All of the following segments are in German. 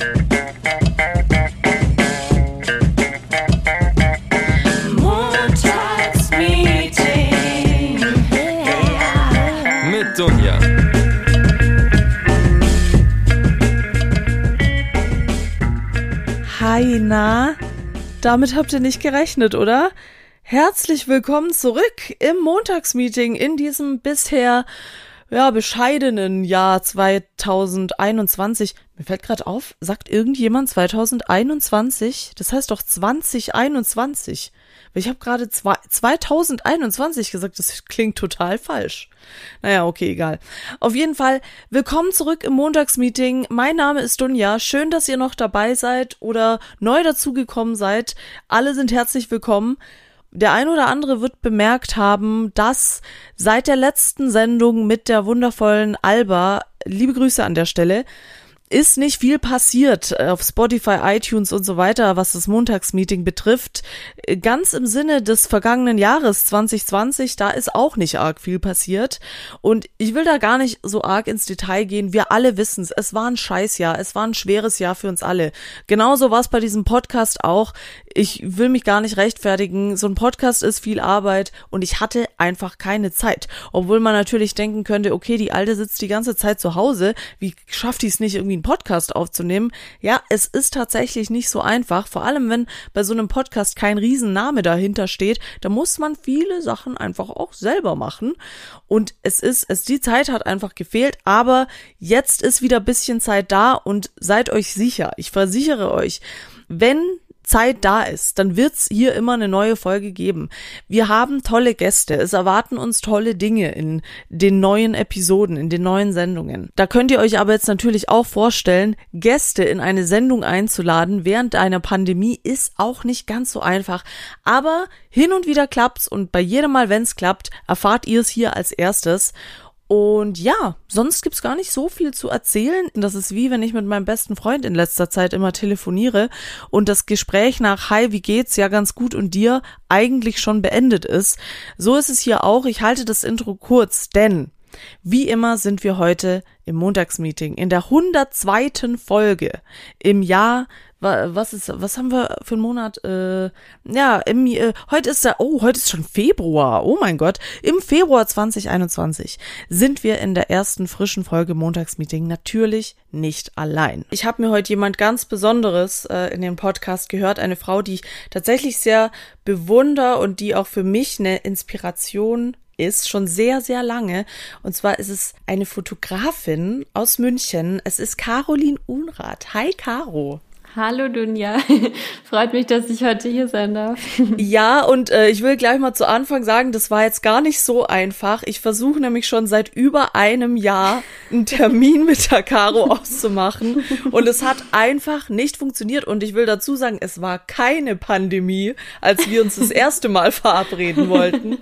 Montagsmeeting. Mit Dunja. Hi, na? Damit habt ihr nicht gerechnet, oder? Herzlich willkommen zurück im Montagsmeeting in diesem bisher ja bescheidenen Jahr 2021. Mir fällt gerade auf, sagt irgendjemand 2021? Das heißt doch 2021. Weil ich habe gerade zwei- 2021 gesagt, das klingt total falsch. Naja, okay, egal. Auf jeden Fall, willkommen zurück im Montagsmeeting. Mein Name ist Dunja. Schön, dass ihr noch dabei seid oder neu dazugekommen seid. Alle sind herzlich willkommen. Der ein oder andere wird bemerkt haben, dass seit der letzten Sendung mit der wundervollen Alba, liebe Grüße an der Stelle, ist nicht viel passiert auf Spotify, iTunes und so weiter, was das Montagsmeeting betrifft. Ganz im Sinne des vergangenen Jahres 2020, da ist auch nicht arg viel passiert. Und ich will da gar nicht so arg ins Detail gehen. Wir alle wissen es. Es war ein Scheißjahr. Es war ein schweres Jahr für uns alle. Genauso war es bei diesem Podcast auch. Ich will mich gar nicht rechtfertigen. So ein Podcast ist viel Arbeit und ich hatte einfach keine Zeit. Obwohl man natürlich denken könnte, okay, die Alte sitzt die ganze Zeit zu Hause. Wie schafft die es nicht, irgendwie einen Podcast aufzunehmen? Ja, es ist tatsächlich nicht so einfach. Vor allem, wenn bei so einem Podcast kein Riesenname dahinter steht, da muss man viele Sachen einfach auch selber machen. Und es ist, es, die Zeit hat einfach gefehlt, aber jetzt ist wieder bisschen Zeit da und seid euch sicher. Ich versichere euch, wenn Zeit da ist, dann wird's hier immer eine neue Folge geben. Wir haben tolle Gäste. Es erwarten uns tolle Dinge in den neuen Episoden, in den neuen Sendungen. Da könnt ihr euch aber jetzt natürlich auch vorstellen, Gäste in eine Sendung einzuladen während einer Pandemie ist auch nicht ganz so einfach. Aber hin und wieder klappt's und bei jedem Mal, wenn's klappt, erfahrt ihr es hier als erstes. Und ja, sonst gibt's gar nicht so viel zu erzählen. Das ist wie wenn ich mit meinem besten Freund in letzter Zeit immer telefoniere und das Gespräch nach Hi, wie geht's? Ja, ganz gut und dir eigentlich schon beendet ist. So ist es hier auch. Ich halte das Intro kurz, denn wie immer sind wir heute im Montagsmeeting in der 102. Folge im Jahr wa- was ist, was haben wir für einen Monat? Äh, ja, im, äh, heute ist der, oh, heute ist schon Februar. Oh mein Gott. Im Februar 2021 sind wir in der ersten frischen Folge Montagsmeeting natürlich nicht allein. Ich habe mir heute jemand ganz Besonderes äh, in den Podcast gehört, eine Frau, die ich tatsächlich sehr bewunder und die auch für mich eine Inspiration ist, schon sehr, sehr lange. Und zwar ist es eine Fotografin aus München. Es ist Caroline Unrath. Hi, Caro. Hallo Dunja, freut mich, dass ich heute hier sein darf. Ja, und äh, ich will gleich mal zu Anfang sagen, das war jetzt gar nicht so einfach. Ich versuche nämlich schon seit über einem Jahr einen Termin mit der Caro auszumachen und es hat einfach nicht funktioniert. Und ich will dazu sagen, es war keine Pandemie, als wir uns das erste Mal verabreden wollten.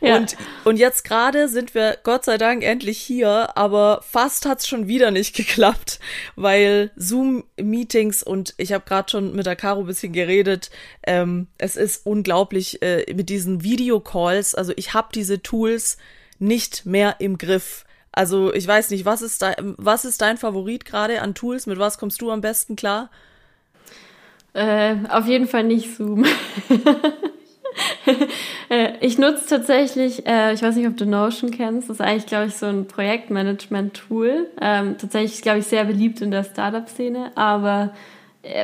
Ja. Und, und jetzt gerade sind wir Gott sei Dank endlich hier, aber fast hat's schon wieder nicht geklappt, weil Zoom-Meetings und ich habe gerade schon mit der Caro ein bisschen geredet. Ähm, es ist unglaublich äh, mit diesen Videocalls. Also ich habe diese Tools nicht mehr im Griff. Also ich weiß nicht, was ist dein, was ist dein Favorit gerade an Tools? Mit was kommst du am besten klar? Äh, auf jeden Fall nicht Zoom. Äh, ich nutze tatsächlich, äh, ich weiß nicht, ob du Notion kennst, das ist eigentlich, glaube ich, so ein Projektmanagement-Tool. Ähm, tatsächlich, glaube ich, sehr beliebt in der Startup-Szene, aber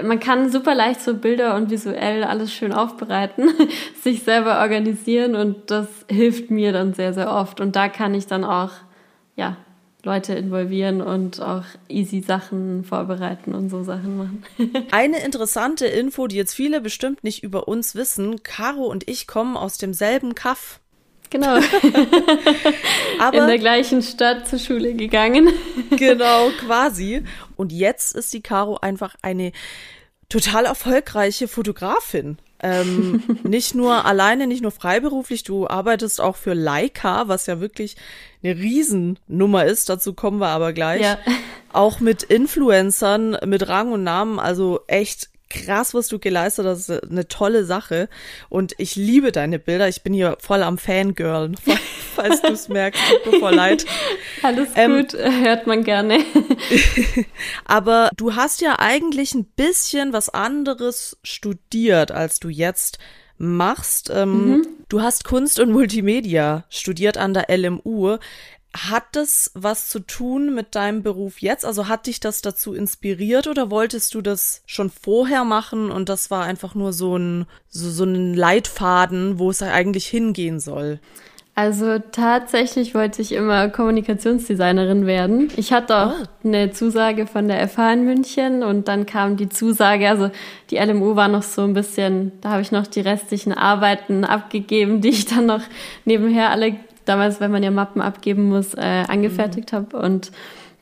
man kann super leicht so Bilder und visuell alles schön aufbereiten, sich selber organisieren und das hilft mir dann sehr, sehr oft. Und da kann ich dann auch, ja, Leute involvieren und auch easy Sachen vorbereiten und so Sachen machen. Eine interessante Info, die jetzt viele bestimmt nicht über uns wissen. Caro und ich kommen aus demselben Kaff. Genau. Aber in der gleichen Stadt zur Schule gegangen. genau, quasi. Und jetzt ist die Caro einfach eine total erfolgreiche Fotografin. Ähm, nicht nur alleine, nicht nur freiberuflich, du arbeitest auch für Leica, was ja wirklich eine Riesennummer ist, dazu kommen wir aber gleich. Ja. Auch mit Influencern, mit Rang und Namen, also echt krass, was du geleistet hast. Das ist eine tolle Sache. Und ich liebe deine Bilder. Ich bin hier voll am Fangirl, falls du es merkst. Tut mir voll leid. Alles ähm, gut, hört man gerne. aber du hast ja eigentlich ein bisschen was anderes studiert, als du jetzt machst. Ähm, mhm. Du hast Kunst und Multimedia studiert an der LMU. Hat das was zu tun mit deinem Beruf jetzt? Also hat dich das dazu inspiriert oder wolltest du das schon vorher machen und das war einfach nur so ein, so, so ein Leitfaden, wo es eigentlich hingehen soll? Also tatsächlich wollte ich immer Kommunikationsdesignerin werden. Ich hatte auch oh. eine Zusage von der FH in München und dann kam die Zusage, also die LMU war noch so ein bisschen, da habe ich noch die restlichen Arbeiten abgegeben, die ich dann noch nebenher alle, damals, wenn man ja Mappen abgeben muss, äh, angefertigt mhm. habe und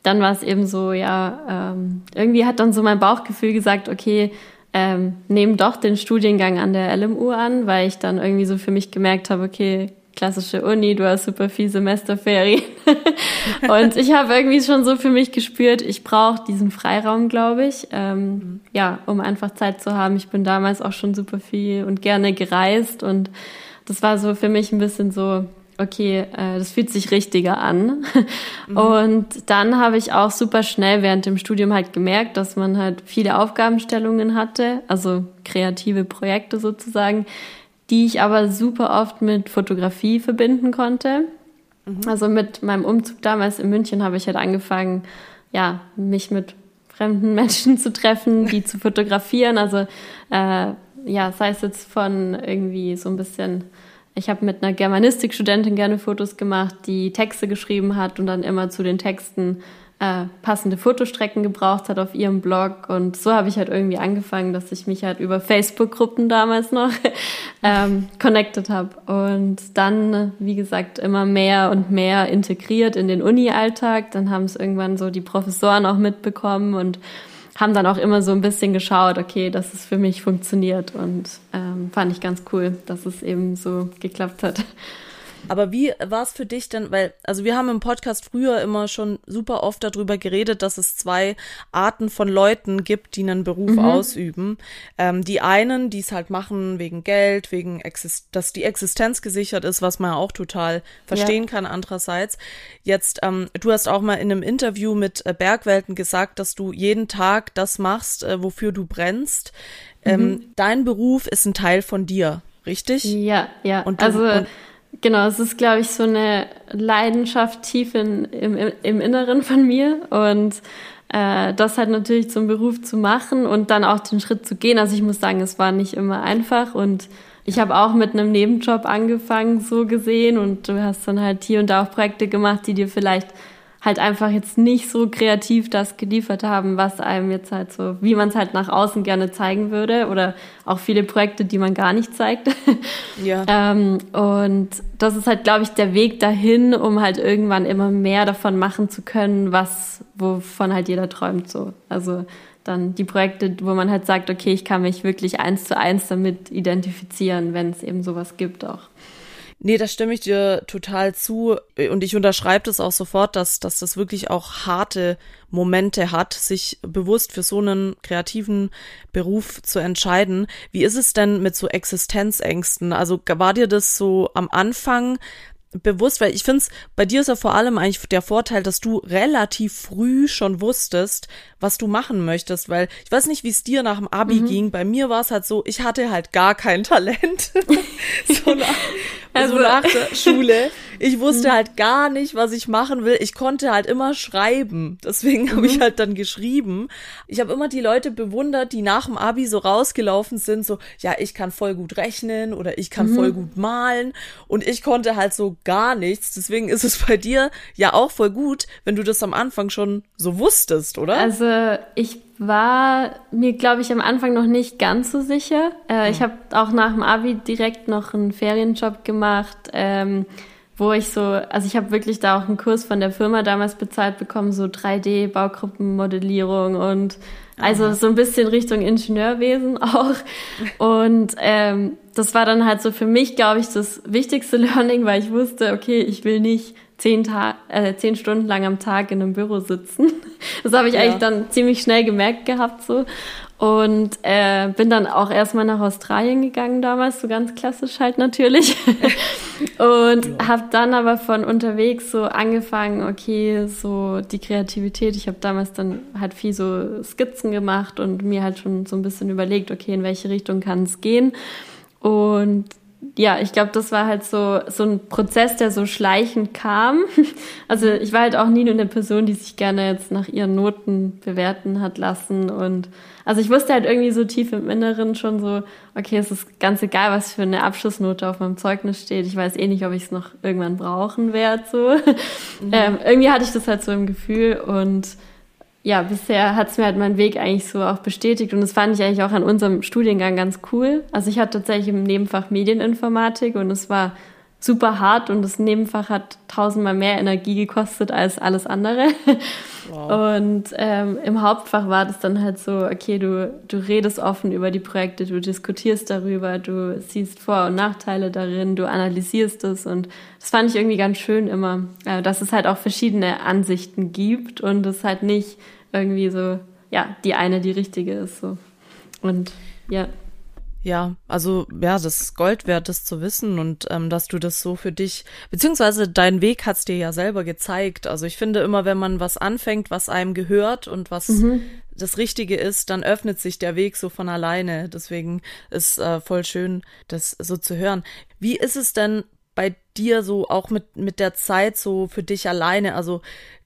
dann war es eben so, ja, ähm, irgendwie hat dann so mein Bauchgefühl gesagt, okay, ähm, nehm doch den Studiengang an der LMU an, weil ich dann irgendwie so für mich gemerkt habe, okay, klassische Uni, du hast super viel Semesterferien. und ich habe irgendwie schon so für mich gespürt, ich brauche diesen Freiraum, glaube ich, ähm, mhm. ja, um einfach Zeit zu haben. Ich bin damals auch schon super viel und gerne gereist und das war so für mich ein bisschen so, okay, äh, das fühlt sich richtiger an. Mhm. Und dann habe ich auch super schnell während dem Studium halt gemerkt, dass man halt viele Aufgabenstellungen hatte, also kreative Projekte sozusagen, die ich aber super oft mit Fotografie verbinden konnte. Mhm. Also mit meinem Umzug damals in München habe ich halt angefangen, ja, mich mit fremden Menschen zu treffen, die zu fotografieren. Also äh, ja, sei es jetzt von irgendwie so ein bisschen, ich habe mit einer Germanistikstudentin gerne Fotos gemacht, die Texte geschrieben hat und dann immer zu den Texten äh, passende Fotostrecken gebraucht hat auf ihrem Blog. Und so habe ich halt irgendwie angefangen, dass ich mich halt über Facebook-Gruppen damals noch ähm, connected habe. Und dann, wie gesagt, immer mehr und mehr integriert in den Uni-Alltag. Dann haben es irgendwann so die Professoren auch mitbekommen und haben dann auch immer so ein bisschen geschaut, okay, dass es für mich funktioniert. Und ähm, fand ich ganz cool, dass es eben so geklappt hat. Aber wie war es für dich denn, weil, also wir haben im Podcast früher immer schon super oft darüber geredet, dass es zwei Arten von Leuten gibt, die einen Beruf mhm. ausüben. Ähm, die einen, die es halt machen wegen Geld, wegen, Exist dass die Existenz gesichert ist, was man auch total verstehen ja. kann andererseits. Jetzt, ähm, du hast auch mal in einem Interview mit äh, Bergwelten gesagt, dass du jeden Tag das machst, äh, wofür du brennst. Ähm, mhm. dein Beruf ist ein Teil von dir, richtig? Ja, ja. Und du, also und Genau, es ist, glaube ich, so eine Leidenschaft tief in, im, im Inneren von mir und äh, das halt natürlich zum Beruf zu machen und dann auch den Schritt zu gehen. Also ich muss sagen, es war nicht immer einfach und ich habe auch mit einem Nebenjob angefangen, so gesehen und du hast dann halt hier und da auch Projekte gemacht, die dir vielleicht halt einfach jetzt nicht so kreativ das geliefert haben, was einem jetzt halt so, wie man es halt nach außen gerne zeigen würde oder auch viele Projekte, die man gar nicht zeigt. Ja. ähm, und das ist halt, glaube ich, der Weg dahin, um halt irgendwann immer mehr davon machen zu können, was, wovon halt jeder träumt, so. Also, dann die Projekte, wo man halt sagt, okay, ich kann mich wirklich eins zu eins damit identifizieren, wenn es eben sowas gibt auch. Nee, da stimme ich dir total zu. Und ich unterschreibe das auch sofort, dass, dass das wirklich auch harte Momente hat, sich bewusst für so einen kreativen Beruf zu entscheiden. Wie ist es denn mit so Existenzängsten? Also war dir das so am Anfang bewusst, weil ich finde es, bei dir ist ja vor allem eigentlich der Vorteil, dass du relativ früh schon wusstest, was du machen möchtest, weil ich weiß nicht, wie es dir nach dem Abi mhm. ging. Bei mir war es halt so, ich hatte halt gar kein Talent. so, nach, also, so nach der Schule. Ich wusste mhm. halt gar nicht, was ich machen will. Ich konnte halt immer schreiben. Deswegen habe ich mhm. halt dann geschrieben. Ich habe immer die Leute bewundert, die nach dem Abi so rausgelaufen sind, so, ja, ich kann voll gut rechnen oder ich kann mhm. voll gut malen. Und ich konnte halt so gar nichts. Deswegen ist es bei dir ja auch voll gut, wenn du das am Anfang schon so wusstest, oder? Also ich war mir, glaube ich, am Anfang noch nicht ganz so sicher. Äh, mhm. Ich habe auch nach dem Abi direkt noch einen Ferienjob gemacht. Ähm, wo ich so, also ich habe wirklich da auch einen Kurs von der Firma damals bezahlt bekommen, so 3D-Baugruppenmodellierung und also so ein bisschen Richtung Ingenieurwesen auch. Und ähm, das war dann halt so für mich, glaube ich, das wichtigste Learning, weil ich wusste, okay, ich will nicht zehn, Ta äh, zehn Stunden lang am Tag in einem Büro sitzen. Das habe ich ja. eigentlich dann ziemlich schnell gemerkt gehabt so. Und äh, bin dann auch erstmal nach Australien gegangen damals, so ganz klassisch halt natürlich. und ja. habe dann aber von unterwegs so angefangen, okay, so die Kreativität. Ich habe damals dann halt viel so Skizzen gemacht und mir halt schon so ein bisschen überlegt, okay, in welche Richtung kann es gehen. Und ja, ich glaube, das war halt so, so ein Prozess, der so schleichend kam. Also ich war halt auch nie nur eine Person, die sich gerne jetzt nach ihren Noten bewerten hat lassen. Und also ich wusste halt irgendwie so tief im Inneren schon so, okay, es ist ganz egal, was für eine Abschlussnote auf meinem Zeugnis steht. Ich weiß eh nicht, ob ich es noch irgendwann brauchen werde. So. Mhm. Ähm, irgendwie hatte ich das halt so im Gefühl und ja, bisher hat es mir halt meinen Weg eigentlich so auch bestätigt und das fand ich eigentlich auch an unserem Studiengang ganz cool. Also ich hatte tatsächlich im Nebenfach Medieninformatik und es war super hart und das Nebenfach hat tausendmal mehr Energie gekostet als alles andere. Wow. Und ähm, im Hauptfach war das dann halt so, okay, du, du redest offen über die Projekte, du diskutierst darüber, du siehst Vor- und Nachteile darin, du analysierst es und das fand ich irgendwie ganz schön immer, äh, dass es halt auch verschiedene Ansichten gibt und es halt nicht irgendwie so, ja, die eine die richtige ist. So. Und ja. Ja, also ja, das ist Gold wert, das zu wissen und ähm, dass du das so für dich, beziehungsweise dein Weg hat's dir ja selber gezeigt. Also ich finde immer, wenn man was anfängt, was einem gehört und was mhm. das Richtige ist, dann öffnet sich der Weg so von alleine. Deswegen ist äh, voll schön, das so zu hören. Wie ist es denn bei dir so auch mit mit der Zeit so für dich alleine? Also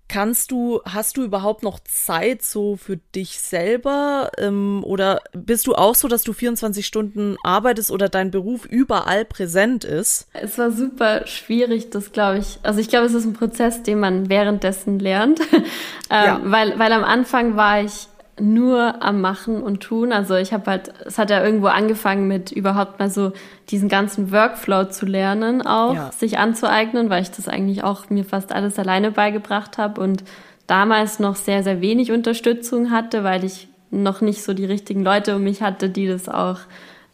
Kannst du, hast du überhaupt noch Zeit so für dich selber? Ähm, oder bist du auch so, dass du 24 Stunden arbeitest oder dein Beruf überall präsent ist? Es war super schwierig, das glaube ich. Also ich glaube, es ist ein Prozess, den man währenddessen lernt. ähm, ja. weil, weil am Anfang war ich nur am Machen und Tun. Also ich habe halt, es hat ja irgendwo angefangen mit überhaupt mal so diesen ganzen Workflow zu lernen, auch ja. sich anzueignen, weil ich das eigentlich auch mir fast alles alleine beigebracht habe und damals noch sehr, sehr wenig Unterstützung hatte, weil ich noch nicht so die richtigen Leute um mich hatte, die das auch,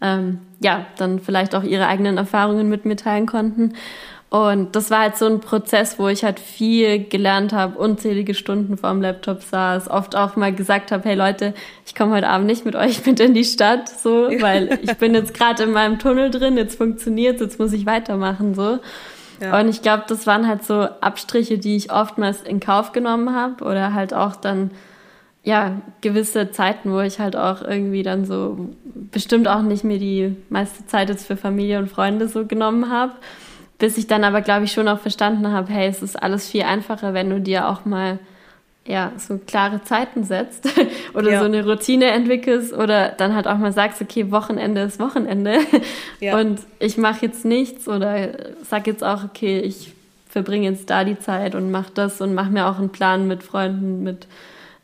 ähm, ja, dann vielleicht auch ihre eigenen Erfahrungen mit mir teilen konnten. Und das war halt so ein Prozess, wo ich halt viel gelernt habe, unzählige Stunden vorm Laptop saß, oft auch mal gesagt habe, hey Leute, ich komme heute Abend nicht mit euch mit in die Stadt, so, weil ich bin jetzt gerade in meinem Tunnel drin, jetzt funktioniert, jetzt muss ich weitermachen, so. Ja. Und ich glaube, das waren halt so Abstriche, die ich oftmals in Kauf genommen habe oder halt auch dann ja gewisse Zeiten, wo ich halt auch irgendwie dann so bestimmt auch nicht mir die meiste Zeit jetzt für Familie und Freunde so genommen habe bis ich dann aber, glaube ich, schon auch verstanden habe, hey, es ist alles viel einfacher, wenn du dir auch mal ja, so klare Zeiten setzt oder ja. so eine Routine entwickelst oder dann halt auch mal sagst, okay, Wochenende ist Wochenende ja. und ich mache jetzt nichts oder sag jetzt auch, okay, ich verbringe jetzt da die Zeit und mach das und mach mir auch einen Plan mit Freunden, mit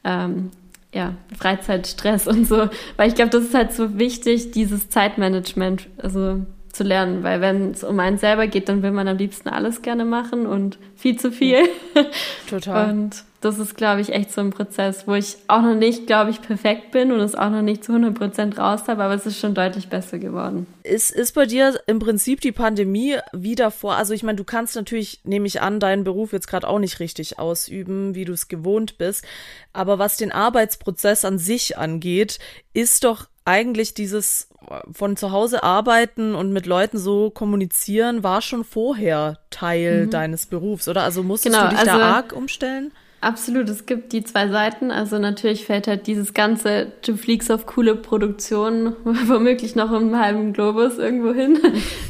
ähm, ja, Freizeitstress und so, weil ich glaube, das ist halt so wichtig, dieses Zeitmanagement, also zu lernen, weil wenn es um einen selber geht, dann will man am liebsten alles gerne machen und viel zu viel. Total. Und das ist, glaube ich, echt so ein Prozess, wo ich auch noch nicht, glaube ich, perfekt bin und es auch noch nicht zu 100 Prozent raus habe, aber es ist schon deutlich besser geworden. Ist, ist bei dir im Prinzip die Pandemie wieder vor? Also ich meine, du kannst natürlich, nehme ich an, deinen Beruf jetzt gerade auch nicht richtig ausüben, wie du es gewohnt bist. Aber was den Arbeitsprozess an sich angeht, ist doch eigentlich dieses von zu Hause arbeiten und mit Leuten so kommunizieren war schon vorher Teil mhm. deines Berufs, oder? Also musstest genau, du dich also, da arg umstellen? Absolut, es gibt die zwei Seiten. Also natürlich fällt halt dieses ganze, du fliegst auf coole Produktionen, womöglich noch im halben Globus irgendwo hin,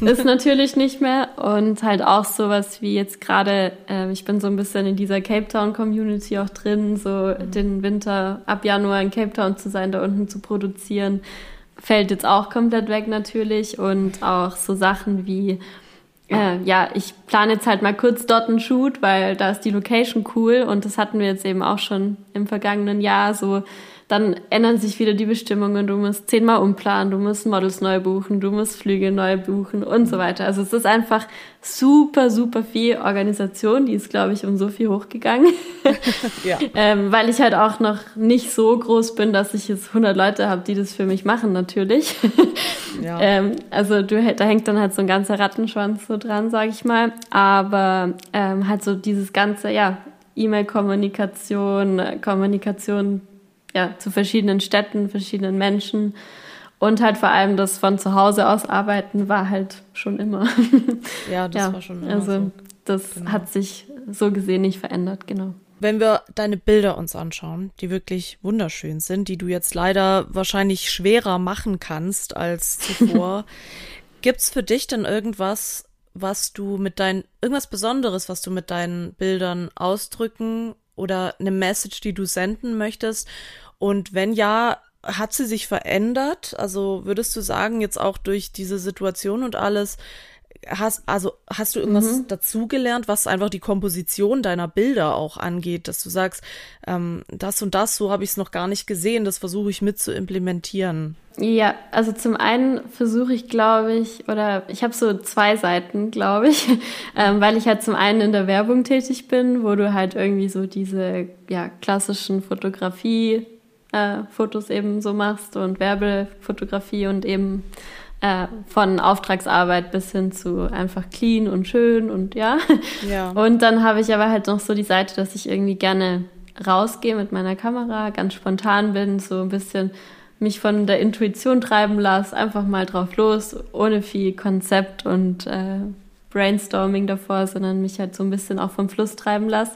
ist natürlich nicht mehr. Und halt auch sowas wie jetzt gerade, äh, ich bin so ein bisschen in dieser Cape Town Community auch drin, so mhm. den Winter ab Januar in Cape Town zu sein, da unten zu produzieren fällt jetzt auch komplett weg natürlich und auch so Sachen wie äh, ja, ich plane jetzt halt mal kurz dort einen Shoot, weil da ist die Location cool und das hatten wir jetzt eben auch schon im vergangenen Jahr so dann ändern sich wieder die Bestimmungen, du musst zehnmal umplanen, du musst Models neu buchen, du musst Flüge neu buchen und so weiter. Also es ist einfach super, super viel Organisation, die ist, glaube ich, um so viel hochgegangen, ja. ähm, weil ich halt auch noch nicht so groß bin, dass ich jetzt 100 Leute habe, die das für mich machen, natürlich. ja. ähm, also du, da hängt dann halt so ein ganzer Rattenschwanz so dran, sage ich mal, aber ähm, halt so dieses ganze, ja, E-Mail-Kommunikation, Kommunikation ja, zu verschiedenen Städten, verschiedenen Menschen und halt vor allem das von zu Hause aus arbeiten war halt schon immer. Ja, das ja, war schon immer Also so. das genau. hat sich so gesehen nicht verändert, genau. Wenn wir deine Bilder uns anschauen, die wirklich wunderschön sind, die du jetzt leider wahrscheinlich schwerer machen kannst als zuvor, gibt's für dich denn irgendwas, was du mit deinen, irgendwas Besonderes, was du mit deinen Bildern ausdrücken oder eine Message, die du senden möchtest? Und wenn ja, hat sie sich verändert? Also würdest du sagen, jetzt auch durch diese Situation und alles, hast, also hast du irgendwas mhm. dazugelernt, was einfach die Komposition deiner Bilder auch angeht, dass du sagst, ähm, das und das, so habe ich es noch gar nicht gesehen, das versuche ich mit zu implementieren. Ja, also zum einen versuche ich, glaube ich, oder ich habe so zwei Seiten, glaube ich, ähm, weil ich halt zum einen in der Werbung tätig bin, wo du halt irgendwie so diese ja, klassischen Fotografie äh, eben so machst und Werbefotografie und eben äh, von Auftragsarbeit bis hin zu einfach clean und schön und ja. ja. Und dann habe ich aber halt noch so die Seite, dass ich irgendwie gerne rausgehe mit meiner Kamera, ganz spontan bin, so ein bisschen mich von der Intuition treiben lasse, einfach mal drauf los, ohne viel Konzept und äh, Brainstorming davor, sondern mich halt so ein bisschen auch vom Fluss treiben lasse.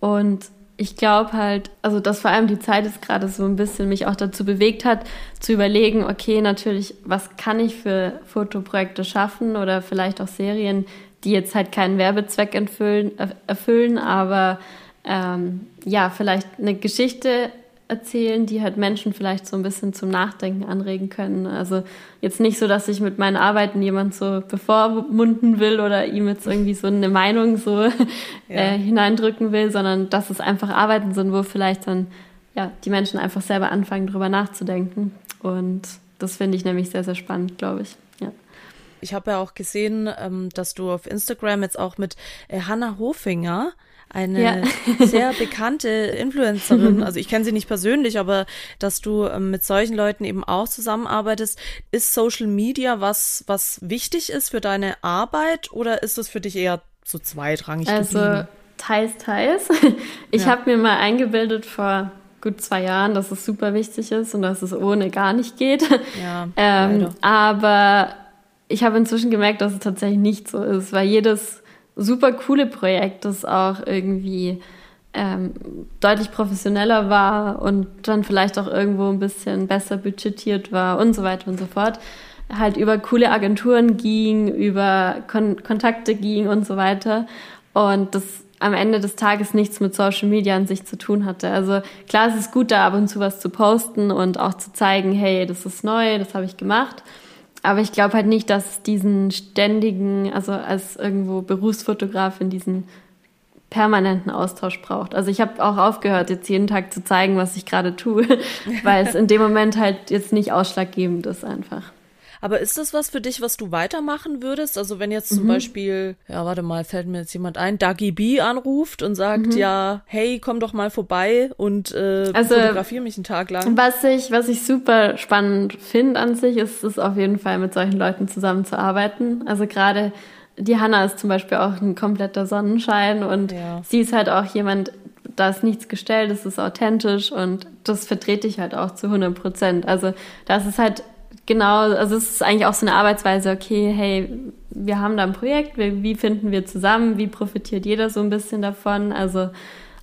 Und ich glaube halt, also dass vor allem die Zeit ist gerade so ein bisschen mich auch dazu bewegt hat, zu überlegen, okay, natürlich, was kann ich für Fotoprojekte schaffen oder vielleicht auch Serien, die jetzt halt keinen Werbezweck erfüllen, erfüllen aber ähm, ja, vielleicht eine Geschichte erzählen, die halt Menschen vielleicht so ein bisschen zum Nachdenken anregen können. Also jetzt nicht so, dass ich mit meinen Arbeiten jemand so bevormunden will oder ihm jetzt irgendwie so eine Meinung so ja. äh, hineindrücken will, sondern dass es einfach Arbeiten sind, wo vielleicht dann ja die Menschen einfach selber anfangen, drüber nachzudenken. Und das finde ich nämlich sehr, sehr spannend, glaube ich. Ja. Ich habe ja auch gesehen, ähm, dass du auf Instagram jetzt auch mit äh, Hannah Hofinger eine ja. sehr bekannte Influencerin, also ich kenne sie nicht persönlich, aber dass du ähm, mit solchen Leuten eben auch zusammenarbeitest, ist Social Media was, was wichtig ist für deine Arbeit oder ist es für dich eher so zweitrangig? Also geblieben? teils, teils. Ich ja. habe mir mal eingebildet vor gut zwei Jahren, dass es super wichtig ist und dass es ohne gar nicht geht. Ja, ähm, aber ich habe inzwischen gemerkt, dass es tatsächlich nicht so ist, weil jedes super coole Projekt, das auch irgendwie ähm, deutlich professioneller war und dann vielleicht auch irgendwo ein bisschen besser budgetiert war und so weiter und so fort, halt über coole Agenturen ging, über Kon Kontakte ging und so weiter. Und das am Ende des Tages nichts mit Social Media an sich zu tun hatte. Also klar, es ist gut, da ab und zu was zu posten und auch zu zeigen, hey, das ist neu, das habe ich gemacht. Aber ich glaube halt nicht, dass diesen ständigen, also als irgendwo Berufsfotografin diesen permanenten Austausch braucht. Also ich habe auch aufgehört, jetzt jeden Tag zu zeigen, was ich gerade tue, weil es in dem Moment halt jetzt nicht ausschlaggebend ist einfach. Aber ist das was für dich, was du weitermachen würdest? Also wenn jetzt zum mhm. Beispiel, ja, warte mal, fällt mir jetzt jemand ein, Dagi B anruft und sagt, mhm. ja, hey, komm doch mal vorbei und äh, also, fotografiere mich einen Tag lang. Was ich, was ich super spannend finde an sich, ist es auf jeden Fall mit solchen Leuten zusammenzuarbeiten. Also gerade die Hanna ist zum Beispiel auch ein kompletter Sonnenschein und ja. sie ist halt auch jemand, da ist nichts gestellt, es ist authentisch und das vertrete ich halt auch zu 100 Prozent. Also das ist halt Genau, also es ist eigentlich auch so eine Arbeitsweise, okay, hey, wir haben da ein Projekt, wie finden wir zusammen, wie profitiert jeder so ein bisschen davon? Also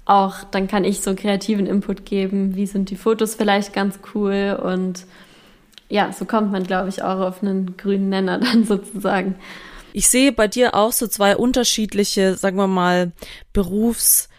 auch dann kann ich so kreativen Input geben, wie sind die Fotos vielleicht ganz cool und ja, so kommt man, glaube ich, auch auf einen grünen Nenner dann sozusagen. Ich sehe bei dir auch so zwei unterschiedliche, sagen wir mal, Berufs-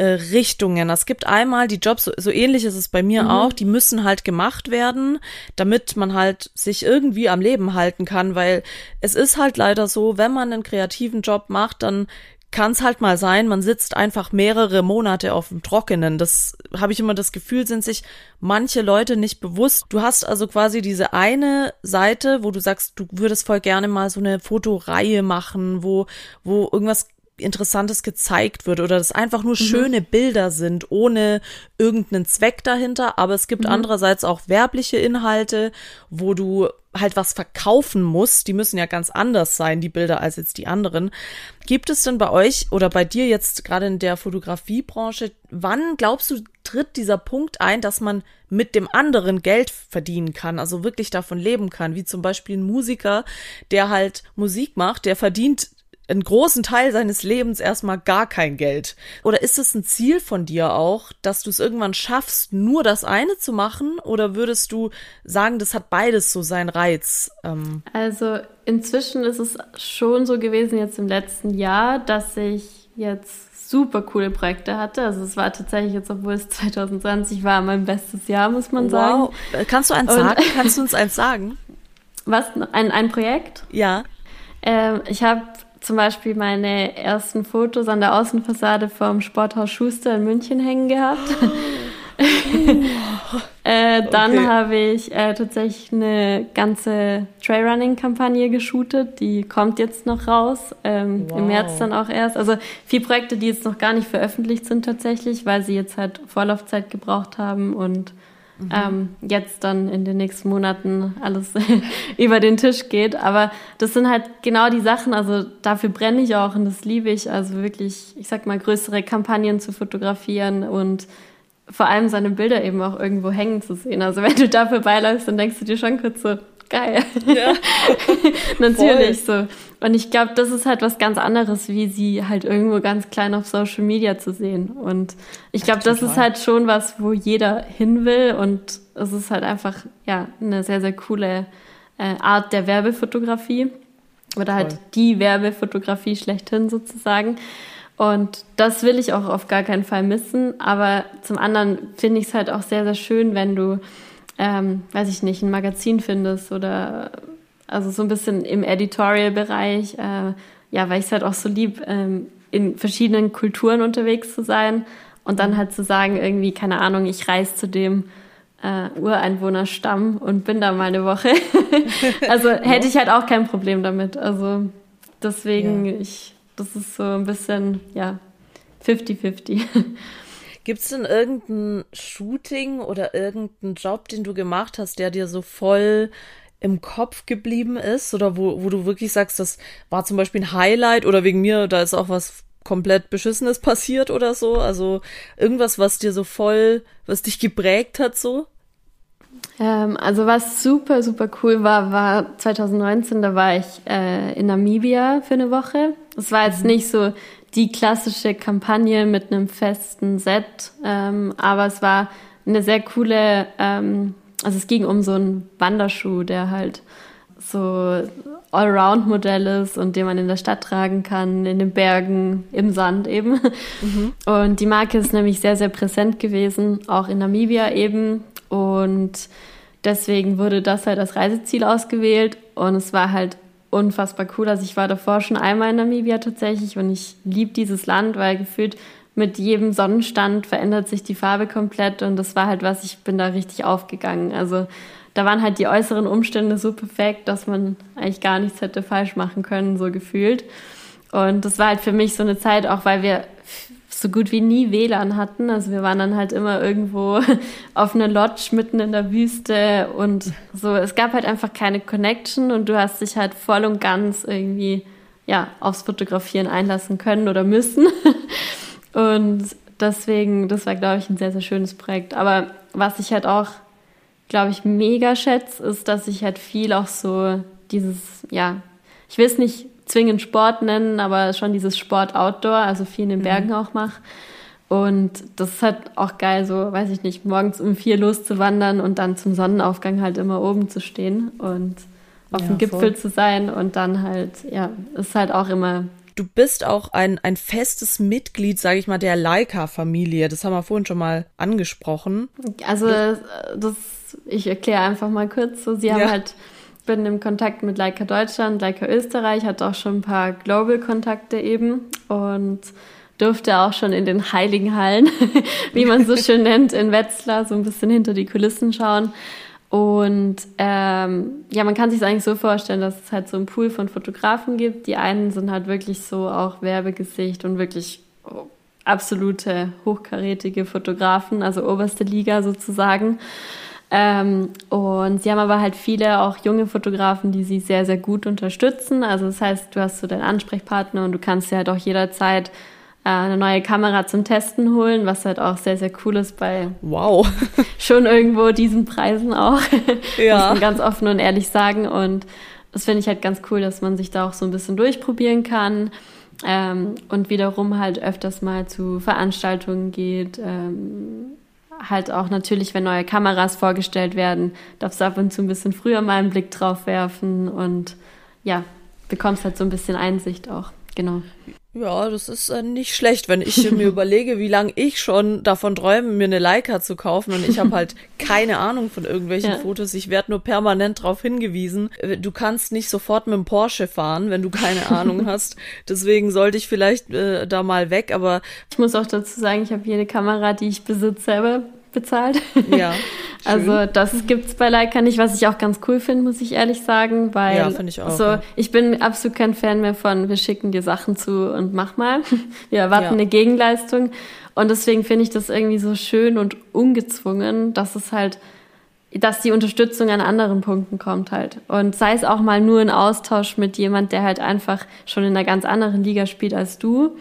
äh, Richtungen. Es gibt einmal die Jobs, so, so ähnlich ist es bei mir mhm. auch, die müssen halt gemacht werden, damit man halt sich irgendwie am Leben halten kann, weil es ist halt leider so, wenn man einen kreativen Job macht, dann kann es halt mal sein, man sitzt einfach mehrere Monate auf dem Trockenen. Das habe ich immer das Gefühl, sind sich manche Leute nicht bewusst. Du hast also quasi diese eine Seite, wo du sagst, du würdest voll gerne mal so eine Fotoreihe machen, wo, wo irgendwas Interessantes gezeigt wird oder das einfach nur mhm. schöne Bilder sind, ohne irgendeinen Zweck dahinter. Aber es gibt mhm. andererseits auch werbliche Inhalte, wo du halt was verkaufen musst. Die müssen ja ganz anders sein, die Bilder, als jetzt die anderen. Gibt es denn bei euch oder bei dir jetzt gerade in der Fotografiebranche, wann glaubst du, tritt dieser Punkt ein, dass man mit dem anderen Geld verdienen kann, also wirklich davon leben kann, wie zum Beispiel ein Musiker, der halt Musik macht, der verdient einen großen Teil seines Lebens erstmal gar kein Geld? Oder ist es ein Ziel von dir auch, dass du es irgendwann schaffst, nur das eine zu machen? Oder würdest du sagen, das hat beides so seinen Reiz? Ähm also inzwischen ist es schon so gewesen jetzt im letzten Jahr, dass ich jetzt super coole Projekte hatte. Also es war tatsächlich jetzt, obwohl es 2020 war, mein bestes Jahr, muss man wow. sagen. Kannst du eins sagen? Kannst du uns eins sagen? Was? Ein, ein Projekt? Ja. Ähm, ich habe zum Beispiel meine ersten Fotos an der Außenfassade vom Sporthaus Schuster in München hängen gehabt. äh, dann okay. habe ich äh, tatsächlich eine ganze Trailrunning-Kampagne geshootet. Die kommt jetzt noch raus. Ähm, wow. Im März dann auch erst. Also vier Projekte, die jetzt noch gar nicht veröffentlicht sind tatsächlich, weil sie jetzt halt Vorlaufzeit gebraucht haben und mhm. ähm, jetzt dann in den nächsten Monaten alles über den Tisch geht. Aber das sind halt genau die Sachen, also dafür brenne ich auch und das liebe ich. Also wirklich, ich sag mal, größere Kampagnen zu fotografieren und vor allem seine Bilder eben auch irgendwo hängen zu sehen. Also wenn du dafür beiläufst, dann denkst du dir schon kurz so, geil. Ja. Natürlich Voll. so. Und ich glaube, das ist halt was ganz anderes, wie sie halt irgendwo ganz klein auf Social Media zu sehen. Und ich glaube, das ist halt schon was, wo jeder hin will. Und es ist halt einfach, ja, eine sehr, sehr coole äh, Art der Werbefotografie. Oder halt Voll. die Werbefotografie schlechthin sozusagen. Und das will ich auch auf gar keinen Fall missen. Aber zum anderen finde ich es halt auch sehr, sehr schön, wenn du ähm, weiß ich nicht, ein Magazin findest oder also so ein bisschen im Editorial-Bereich, äh, ja, weil ich es halt auch so lieb, ähm, in verschiedenen Kulturen unterwegs zu sein und dann halt zu sagen, irgendwie, keine Ahnung, ich reise zu dem äh, Ureinwohnerstamm und bin da mal eine Woche. also hätte ich halt auch kein Problem damit. Also deswegen, ja. ich, das ist so ein bisschen, ja, 50-50. Gibt es denn irgendein Shooting oder irgendeinen Job, den du gemacht hast, der dir so voll im Kopf geblieben ist? Oder wo, wo du wirklich sagst, das war zum Beispiel ein Highlight oder wegen mir, da ist auch was komplett Beschissenes passiert oder so? Also irgendwas, was dir so voll, was dich geprägt hat so? Ähm, also was super, super cool war, war 2019, da war ich äh, in Namibia für eine Woche. Es war jetzt mhm. nicht so die klassische Kampagne mit einem festen Set, ähm, aber es war eine sehr coole, ähm, also es ging um so einen Wanderschuh, der halt so Allround-Modell ist und den man in der Stadt tragen kann, in den Bergen, im Sand eben. Mhm. Und die Marke ist nämlich sehr, sehr präsent gewesen, auch in Namibia eben. Und deswegen wurde das halt als Reiseziel ausgewählt und es war halt unfassbar cool. Also ich war davor schon einmal in Namibia tatsächlich und ich liebe dieses Land, weil gefühlt mit jedem Sonnenstand verändert sich die Farbe komplett und das war halt was, ich bin da richtig aufgegangen. Also da waren halt die äußeren Umstände so perfekt, dass man eigentlich gar nichts hätte falsch machen können, so gefühlt. Und das war halt für mich so eine Zeit, auch weil wir so gut wie nie WLAN hatten. Also wir waren dann halt immer irgendwo auf einer Lodge mitten in der Wüste und so. Es gab halt einfach keine Connection und du hast dich halt voll und ganz irgendwie ja aufs Fotografieren einlassen können oder müssen. Und deswegen, das war glaube ich ein sehr sehr schönes Projekt. Aber was ich halt auch glaube ich mega schätze, ist, dass ich halt viel auch so dieses ja ich will es nicht zwingend Sport nennen, aber schon dieses Sport Outdoor, also viel in den mhm. Bergen mhm. auch mache. Und das ist halt auch geil, so, weiß ich nicht, morgens um vier loszuwandern und dann zum Sonnenaufgang halt immer oben zu stehen und auf ja, dem Gipfel voll. zu sein und dann halt, ja, ist halt auch immer. Du bist auch ein, ein festes Mitglied, sage ich mal, der Leica-Familie. Das haben wir vorhin schon mal angesprochen. Also, das, ich erkläre einfach mal kurz so. Sie haben ja. halt bin im Kontakt mit Leica Deutschland, Leica Österreich, hatte auch schon ein paar Global-Kontakte eben und durfte auch schon in den heiligen Hallen, wie man so schön nennt, in Wetzlar so ein bisschen hinter die Kulissen schauen. Und ähm, ja, man kann sich eigentlich so vorstellen, dass es halt so einen Pool von Fotografen gibt. Die einen sind halt wirklich so auch Werbegesicht und wirklich absolute hochkarätige Fotografen, also oberste Liga sozusagen. Ähm, und sie haben aber halt viele auch junge Fotografen, die sie sehr, sehr gut unterstützen. Also das heißt, du hast so deinen Ansprechpartner und du kannst dir halt auch jederzeit äh, eine neue Kamera zum Testen holen, was halt auch sehr, sehr cool ist bei wow. schon irgendwo diesen Preisen auch. Ja. Muss man ganz offen und ehrlich sagen. Und das finde ich halt ganz cool, dass man sich da auch so ein bisschen durchprobieren kann. Ähm, und wiederum halt öfters mal zu Veranstaltungen geht. Ähm, halt auch natürlich, wenn neue Kameras vorgestellt werden, darfst du ab und zu ein bisschen früher mal einen Blick drauf werfen und ja, bekommst halt so ein bisschen Einsicht auch. Genau. Ja, das ist äh, nicht schlecht, wenn ich mir überlege, wie lange ich schon davon träume, mir eine Leica zu kaufen und ich habe halt keine Ahnung von irgendwelchen ja. Fotos. Ich werde nur permanent darauf hingewiesen. Äh, du kannst nicht sofort mit dem Porsche fahren, wenn du keine Ahnung hast. Deswegen sollte ich vielleicht äh, da mal weg, aber ich muss auch dazu sagen, ich habe jede Kamera, die ich besitze, selber bezahlt. Ja. Also das gibt's bei Leica nicht, was ich auch ganz cool finde, muss ich ehrlich sagen, weil ja, ich, auch, so, ja. ich bin absolut kein Fan mehr von, wir schicken dir Sachen zu und mach mal. Wir erwarten ja. eine Gegenleistung. Und deswegen finde ich das irgendwie so schön und ungezwungen, dass es halt, dass die Unterstützung an anderen Punkten kommt halt. Und sei es auch mal nur ein Austausch mit jemand, der halt einfach schon in einer ganz anderen Liga spielt als du.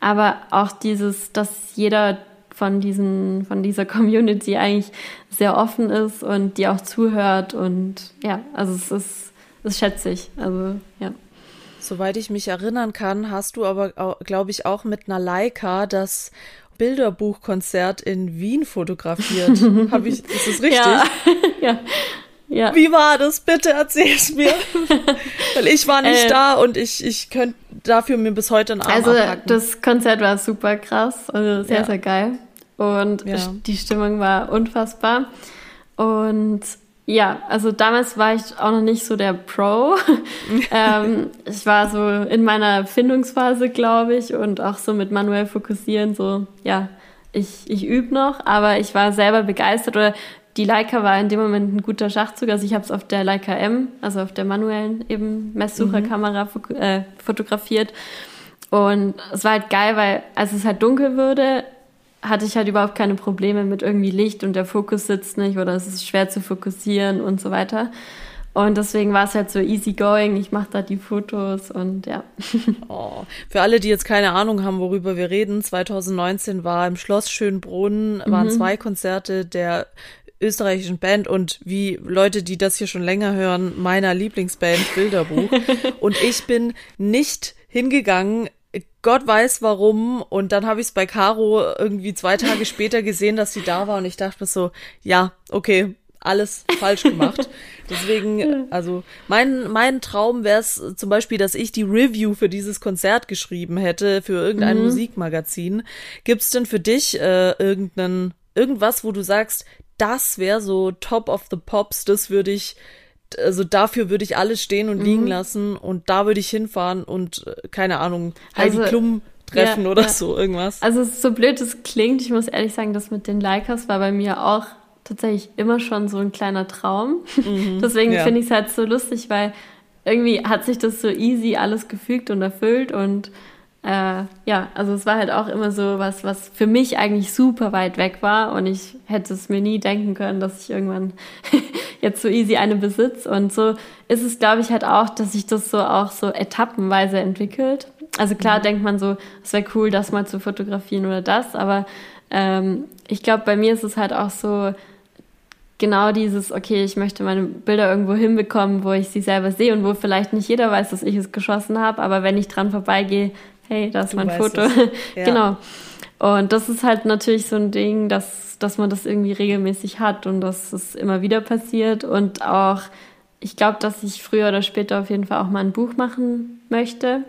Aber auch dieses, dass jeder von, diesen, von dieser Community eigentlich sehr offen ist und die auch zuhört. Und ja, also es ist, das schätze ich. Also ja. Soweit ich mich erinnern kann, hast du aber, glaube ich, auch mit einer Leica das Bilderbuchkonzert in Wien fotografiert. Hab ich, ist das richtig? Ja. ja. Ja. Wie war das? Bitte erzähl es mir. Weil ich war nicht äh, da und ich, ich könnte dafür mir bis heute einen Arm Also abhacken. das Konzert war super krass, also sehr, ja. sehr geil und ja. die Stimmung war unfassbar. Und ja, also damals war ich auch noch nicht so der Pro. ähm, ich war so in meiner Findungsphase, glaube ich, und auch so mit manuell fokussieren, so, ja, ich, ich übe noch, aber ich war selber begeistert oder die Leica war in dem Moment ein guter Schachzug. Also ich habe es auf der Leica M, also auf der manuellen eben Messsucherkamera mhm. äh, fotografiert. Und es war halt geil, weil als es halt dunkel wurde, hatte ich halt überhaupt keine Probleme mit irgendwie Licht und der Fokus sitzt nicht oder es ist schwer zu fokussieren und so weiter. Und deswegen war es halt so easy going. Ich mache da die Fotos und ja. Oh. Für alle, die jetzt keine Ahnung haben, worüber wir reden, 2019 war im Schloss Schönbrunn, waren mhm. zwei Konzerte der österreichischen Band und wie Leute, die das hier schon länger hören, meiner Lieblingsband Bilderbuch. und ich bin nicht hingegangen Gott weiß warum. Und dann habe ich es bei Caro irgendwie zwei Tage später gesehen, dass sie da war. Und ich dachte mir so, ja, okay, alles falsch gemacht. Deswegen, also mein, mein Traum wäre es zum Beispiel, dass ich die Review für dieses Konzert geschrieben hätte, für irgendein mhm. Musikmagazin. Gibt's denn für dich äh, irgendeinen, irgendwas, wo du sagst, das wäre so Top of the Pops, das würde ich also dafür würde ich alles stehen und liegen mhm. lassen und da würde ich hinfahren und äh, keine Ahnung, Heidi also, Klum treffen ja, oder ja. so irgendwas. Also so blöd es klingt, ich muss ehrlich sagen, das mit den Likers war bei mir auch tatsächlich immer schon so ein kleiner Traum. Mhm, Deswegen ja. finde ich es halt so lustig, weil irgendwie hat sich das so easy alles gefügt und erfüllt und äh, ja, also es war halt auch immer so was, was für mich eigentlich super weit weg war und ich hätte es mir nie denken können, dass ich irgendwann jetzt so easy eine besitze und so ist es, glaube ich, halt auch, dass sich das so auch so etappenweise entwickelt. Also klar mhm. denkt man so, es wäre cool, das mal zu fotografieren oder das, aber ähm, ich glaube, bei mir ist es halt auch so, genau dieses, okay, ich möchte meine Bilder irgendwo hinbekommen, wo ich sie selber sehe und wo vielleicht nicht jeder weiß, dass ich es geschossen habe, aber wenn ich dran vorbeigehe, hey, da ist mein Foto. Ja. genau. Und das ist halt natürlich so ein Ding, dass, dass man das irgendwie regelmäßig hat und dass es immer wieder passiert. Und auch, ich glaube, dass ich früher oder später auf jeden Fall auch mal ein Buch machen möchte.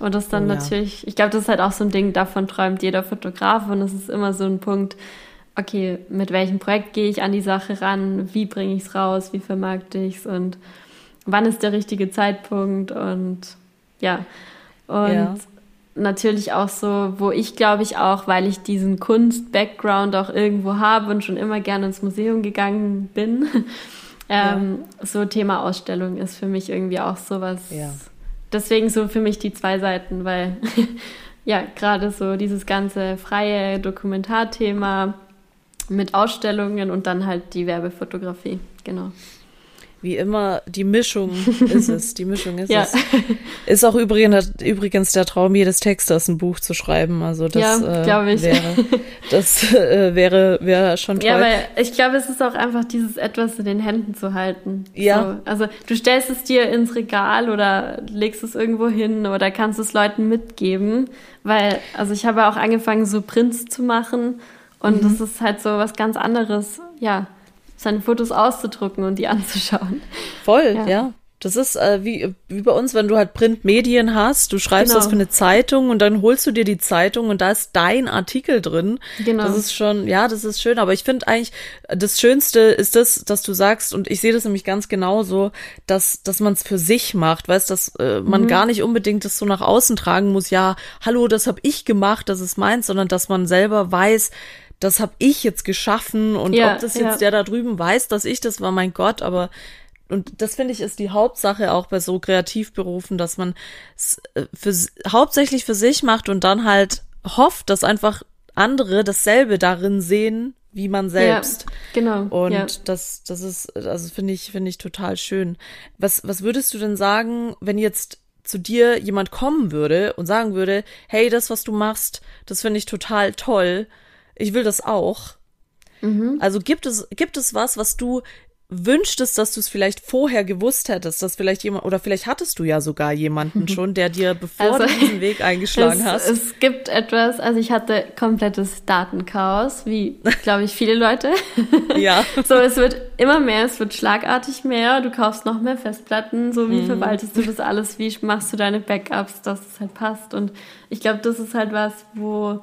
Und das dann oh, natürlich, ja. ich glaube, das ist halt auch so ein Ding, davon träumt jeder Fotograf. Und das ist immer so ein Punkt, okay, mit welchem Projekt gehe ich an die Sache ran? Wie bringe ich es raus? Wie vermarkte ich es? Und wann ist der richtige Zeitpunkt und ja. Und ja. Natürlich auch so, wo ich glaube ich auch, weil ich diesen Kunst-Background auch irgendwo habe und schon immer gerne ins Museum gegangen bin, ähm, ja. so Thema Ausstellung ist für mich irgendwie auch sowas. Ja. Deswegen so für mich die zwei Seiten, weil ja, gerade so dieses ganze freie Dokumentarthema mit Ausstellungen und dann halt die Werbefotografie, genau. Wie immer, die Mischung ist es. Die Mischung ist ja. es. Ist auch übrigens, übrigens der Traum jedes Texters, ein Buch zu schreiben. Also das ja, äh, wäre, das äh, wäre, wäre schon toll. Ja, weil ich glaube, es ist auch einfach dieses etwas in den Händen zu halten. Ja. So, also du stellst es dir ins Regal oder legst es irgendwo hin oder kannst es Leuten mitgeben. Weil, also ich habe auch angefangen, so Prints zu machen und mhm. das ist halt so was ganz anderes. Ja seine Fotos auszudrucken und die anzuschauen. Voll, ja. ja. Das ist äh, wie, wie bei uns, wenn du halt Printmedien hast, du schreibst genau. das für eine Zeitung und dann holst du dir die Zeitung und da ist dein Artikel drin. Genau. Das ist schon, ja, das ist schön. Aber ich finde eigentlich, das Schönste ist das, dass du sagst, und ich sehe das nämlich ganz genauso, dass, dass man es für sich macht, weißt, dass äh, man mhm. gar nicht unbedingt das so nach außen tragen muss, ja, hallo, das habe ich gemacht, das ist meins, sondern dass man selber weiß, das habe ich jetzt geschaffen und ja, ob das jetzt ja. der da drüben weiß, dass ich das war, mein Gott, aber und das finde ich ist die Hauptsache auch bei so Kreativberufen, dass man es äh, für, hauptsächlich für sich macht und dann halt hofft, dass einfach andere dasselbe darin sehen, wie man selbst. Ja, genau. Und ja. das, das ist, also finde ich, finde ich total schön. Was, was würdest du denn sagen, wenn jetzt zu dir jemand kommen würde und sagen würde, hey, das, was du machst, das finde ich total toll ich will das auch. Mhm. Also gibt es, gibt es was, was du wünschtest, dass du es vielleicht vorher gewusst hättest, dass vielleicht jemand, oder vielleicht hattest du ja sogar jemanden schon, der dir, bevor also, du diesen Weg eingeschlagen es, hast. Es gibt etwas, also ich hatte komplettes Datenchaos, wie, glaube ich, viele Leute. ja. So, es wird immer mehr, es wird schlagartig mehr, du kaufst noch mehr Festplatten, so wie mhm. verwaltest du das alles, wie machst du deine Backups, dass es halt passt und ich glaube, das ist halt was, wo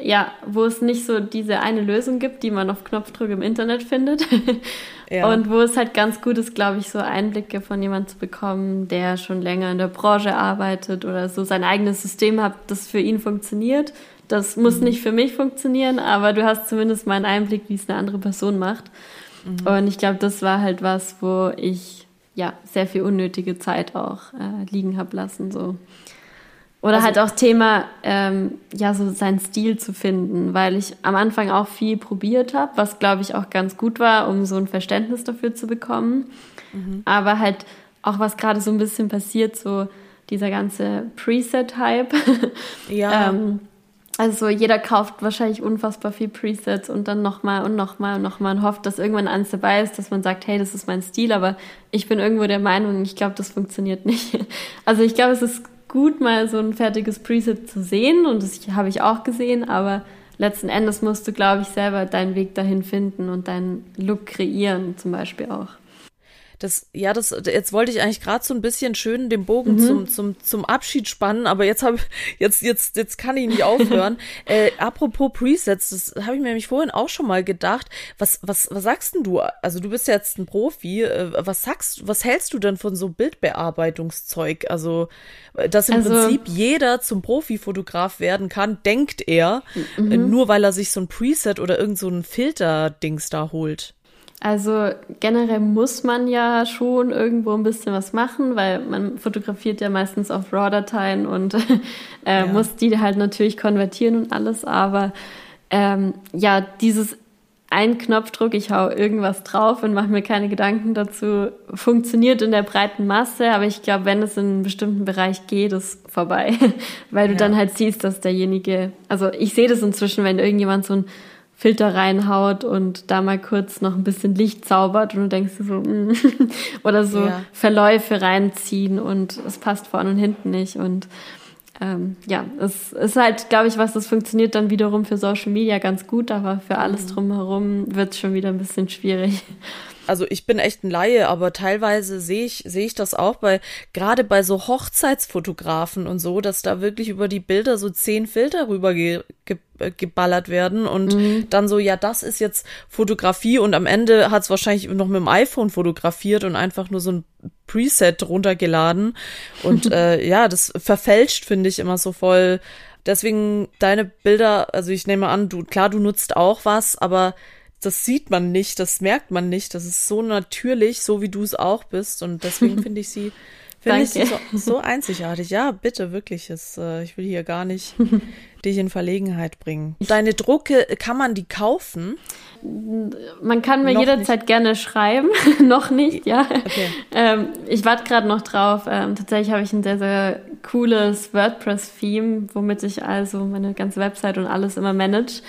ja, wo es nicht so diese eine Lösung gibt, die man auf Knopfdruck im Internet findet. ja. Und wo es halt ganz gut ist, glaube ich, so Einblicke von jemandem zu bekommen, der schon länger in der Branche arbeitet oder so sein eigenes System hat, das für ihn funktioniert. Das muss mhm. nicht für mich funktionieren, aber du hast zumindest mal einen Einblick, wie es eine andere Person macht. Mhm. Und ich glaube, das war halt was, wo ich ja sehr viel unnötige Zeit auch äh, liegen habe lassen. So. Oder also, halt auch Thema, ähm, ja, so seinen Stil zu finden, weil ich am Anfang auch viel probiert habe, was glaube ich auch ganz gut war, um so ein Verständnis dafür zu bekommen. Mhm. Aber halt auch was gerade so ein bisschen passiert, so dieser ganze Preset-Hype. Ja. ähm, also jeder kauft wahrscheinlich unfassbar viel Presets und dann nochmal und nochmal und nochmal und hofft, dass irgendwann eins dabei ist, dass man sagt, hey, das ist mein Stil, aber ich bin irgendwo der Meinung, ich glaube, das funktioniert nicht. Also ich glaube, es ist gut, mal so ein fertiges Preset zu sehen und das habe ich auch gesehen, aber letzten Endes musst du, glaube ich, selber deinen Weg dahin finden und deinen Look kreieren, zum Beispiel auch. Das, ja, das, jetzt wollte ich eigentlich gerade so ein bisschen schön den Bogen mhm. zum, zum, zum Abschied spannen, aber jetzt habe jetzt, jetzt, jetzt kann ich nicht aufhören. äh, apropos Presets, das habe ich mir nämlich vorhin auch schon mal gedacht. Was, was, was sagst denn du? Also du bist jetzt ein Profi. Äh, was sagst, was hältst du denn von so Bildbearbeitungszeug? Also, dass im also, Prinzip jeder zum Profifotograf werden kann, denkt er, mhm. äh, nur weil er sich so ein Preset oder irgend so ein Filter-Dings da holt. Also generell muss man ja schon irgendwo ein bisschen was machen, weil man fotografiert ja meistens auf RAW-Dateien und äh, ja. muss die halt natürlich konvertieren und alles. Aber ähm, ja, dieses ein Knopfdruck, ich hau irgendwas drauf und mache mir keine Gedanken dazu, funktioniert in der breiten Masse, aber ich glaube, wenn es in einen bestimmten Bereich geht, ist vorbei, weil du ja. dann halt siehst, dass derjenige, also ich sehe das inzwischen, wenn irgendjemand so ein Filter reinhaut und da mal kurz noch ein bisschen Licht zaubert und du denkst so, mm, oder so ja. Verläufe reinziehen und es passt vorne und hinten nicht und ähm, ja, es ist halt, glaube ich, was das funktioniert dann wiederum für Social Media ganz gut, aber für alles mhm. drumherum wird es schon wieder ein bisschen schwierig. Also ich bin echt ein Laie, aber teilweise sehe ich, sehe ich das auch bei, gerade bei so Hochzeitsfotografen und so, dass da wirklich über die Bilder so zehn Filter rüber ge, ge, äh, geballert werden und mhm. dann so, ja, das ist jetzt Fotografie und am Ende hat es wahrscheinlich noch mit dem iPhone fotografiert und einfach nur so ein Preset runtergeladen. Und äh, ja, das verfälscht, finde ich, immer so voll. Deswegen deine Bilder, also ich nehme an, du, klar, du nutzt auch was, aber das sieht man nicht, das merkt man nicht. Das ist so natürlich, so wie du es auch bist. Und deswegen finde ich sie, finde ich sie so, so, einzigartig. Ja, bitte, wirklich. Es, äh, ich will hier gar nicht dich in Verlegenheit bringen. Deine Drucke, kann man die kaufen? Man kann mir noch jederzeit nicht. gerne schreiben. noch nicht, ja. Okay. Ähm, ich warte gerade noch drauf. Ähm, tatsächlich habe ich ein sehr, sehr cooles WordPress-Theme, womit ich also meine ganze Website und alles immer manage.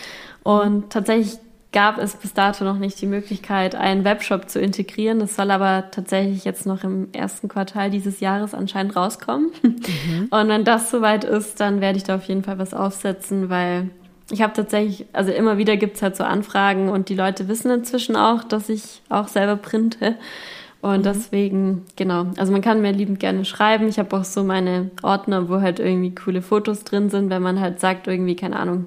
Und tatsächlich gab es bis dato noch nicht die Möglichkeit, einen Webshop zu integrieren. Das soll aber tatsächlich jetzt noch im ersten Quartal dieses Jahres anscheinend rauskommen. Mhm. Und wenn das soweit ist, dann werde ich da auf jeden Fall was aufsetzen, weil ich habe tatsächlich, also immer wieder gibt es halt so Anfragen und die Leute wissen inzwischen auch, dass ich auch selber printe. Und mhm. deswegen, genau, also man kann mir liebend gerne schreiben. Ich habe auch so meine Ordner, wo halt irgendwie coole Fotos drin sind, wenn man halt sagt, irgendwie, keine Ahnung,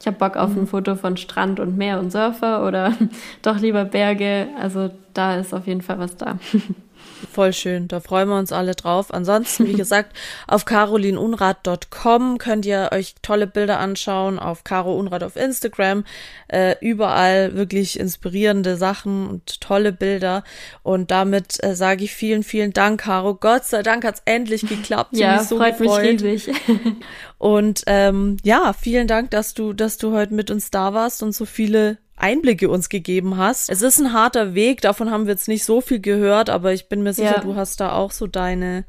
ich habe Bock auf ein mhm. Foto von Strand und Meer und Surfer oder doch lieber Berge. Also da ist auf jeden Fall was da. Voll schön, da freuen wir uns alle drauf. Ansonsten, wie gesagt, auf carolinunrad.com könnt ihr euch tolle Bilder anschauen, auf Caro Unrad auf Instagram, äh, überall wirklich inspirierende Sachen und tolle Bilder. Und damit äh, sage ich vielen, vielen Dank, Caro. Gott sei Dank hat's endlich geklappt. ja, mich so freut gefreut. mich riesig. und ähm, ja, vielen Dank, dass du, dass du heute mit uns da warst und so viele Einblicke uns gegeben hast. Es ist ein harter Weg, davon haben wir jetzt nicht so viel gehört, aber ich bin mir sicher, ja. du hast da auch so deine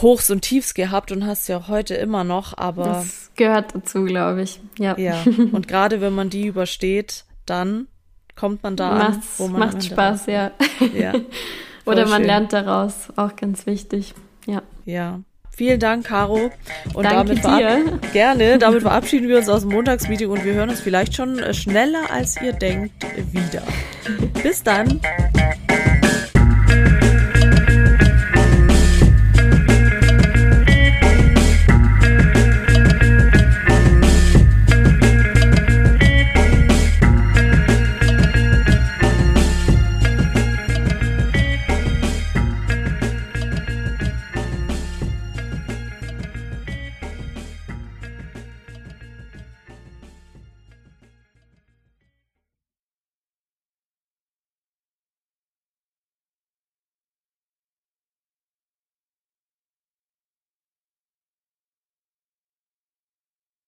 Hochs und Tiefs gehabt und hast ja heute immer noch, aber. Das gehört dazu, glaube ich. Ja. Ja. Und gerade wenn man die übersteht, dann kommt man da Macht's, an, wo man Macht Spaß, ja. ja. Oder man schön. lernt daraus, auch ganz wichtig. Ja. Ja. Vielen Dank, Caro. Und Danke damit dir. gerne. Damit verabschieden wir uns aus dem Montagsmeeting und wir hören uns vielleicht schon schneller als ihr denkt wieder. Bis dann.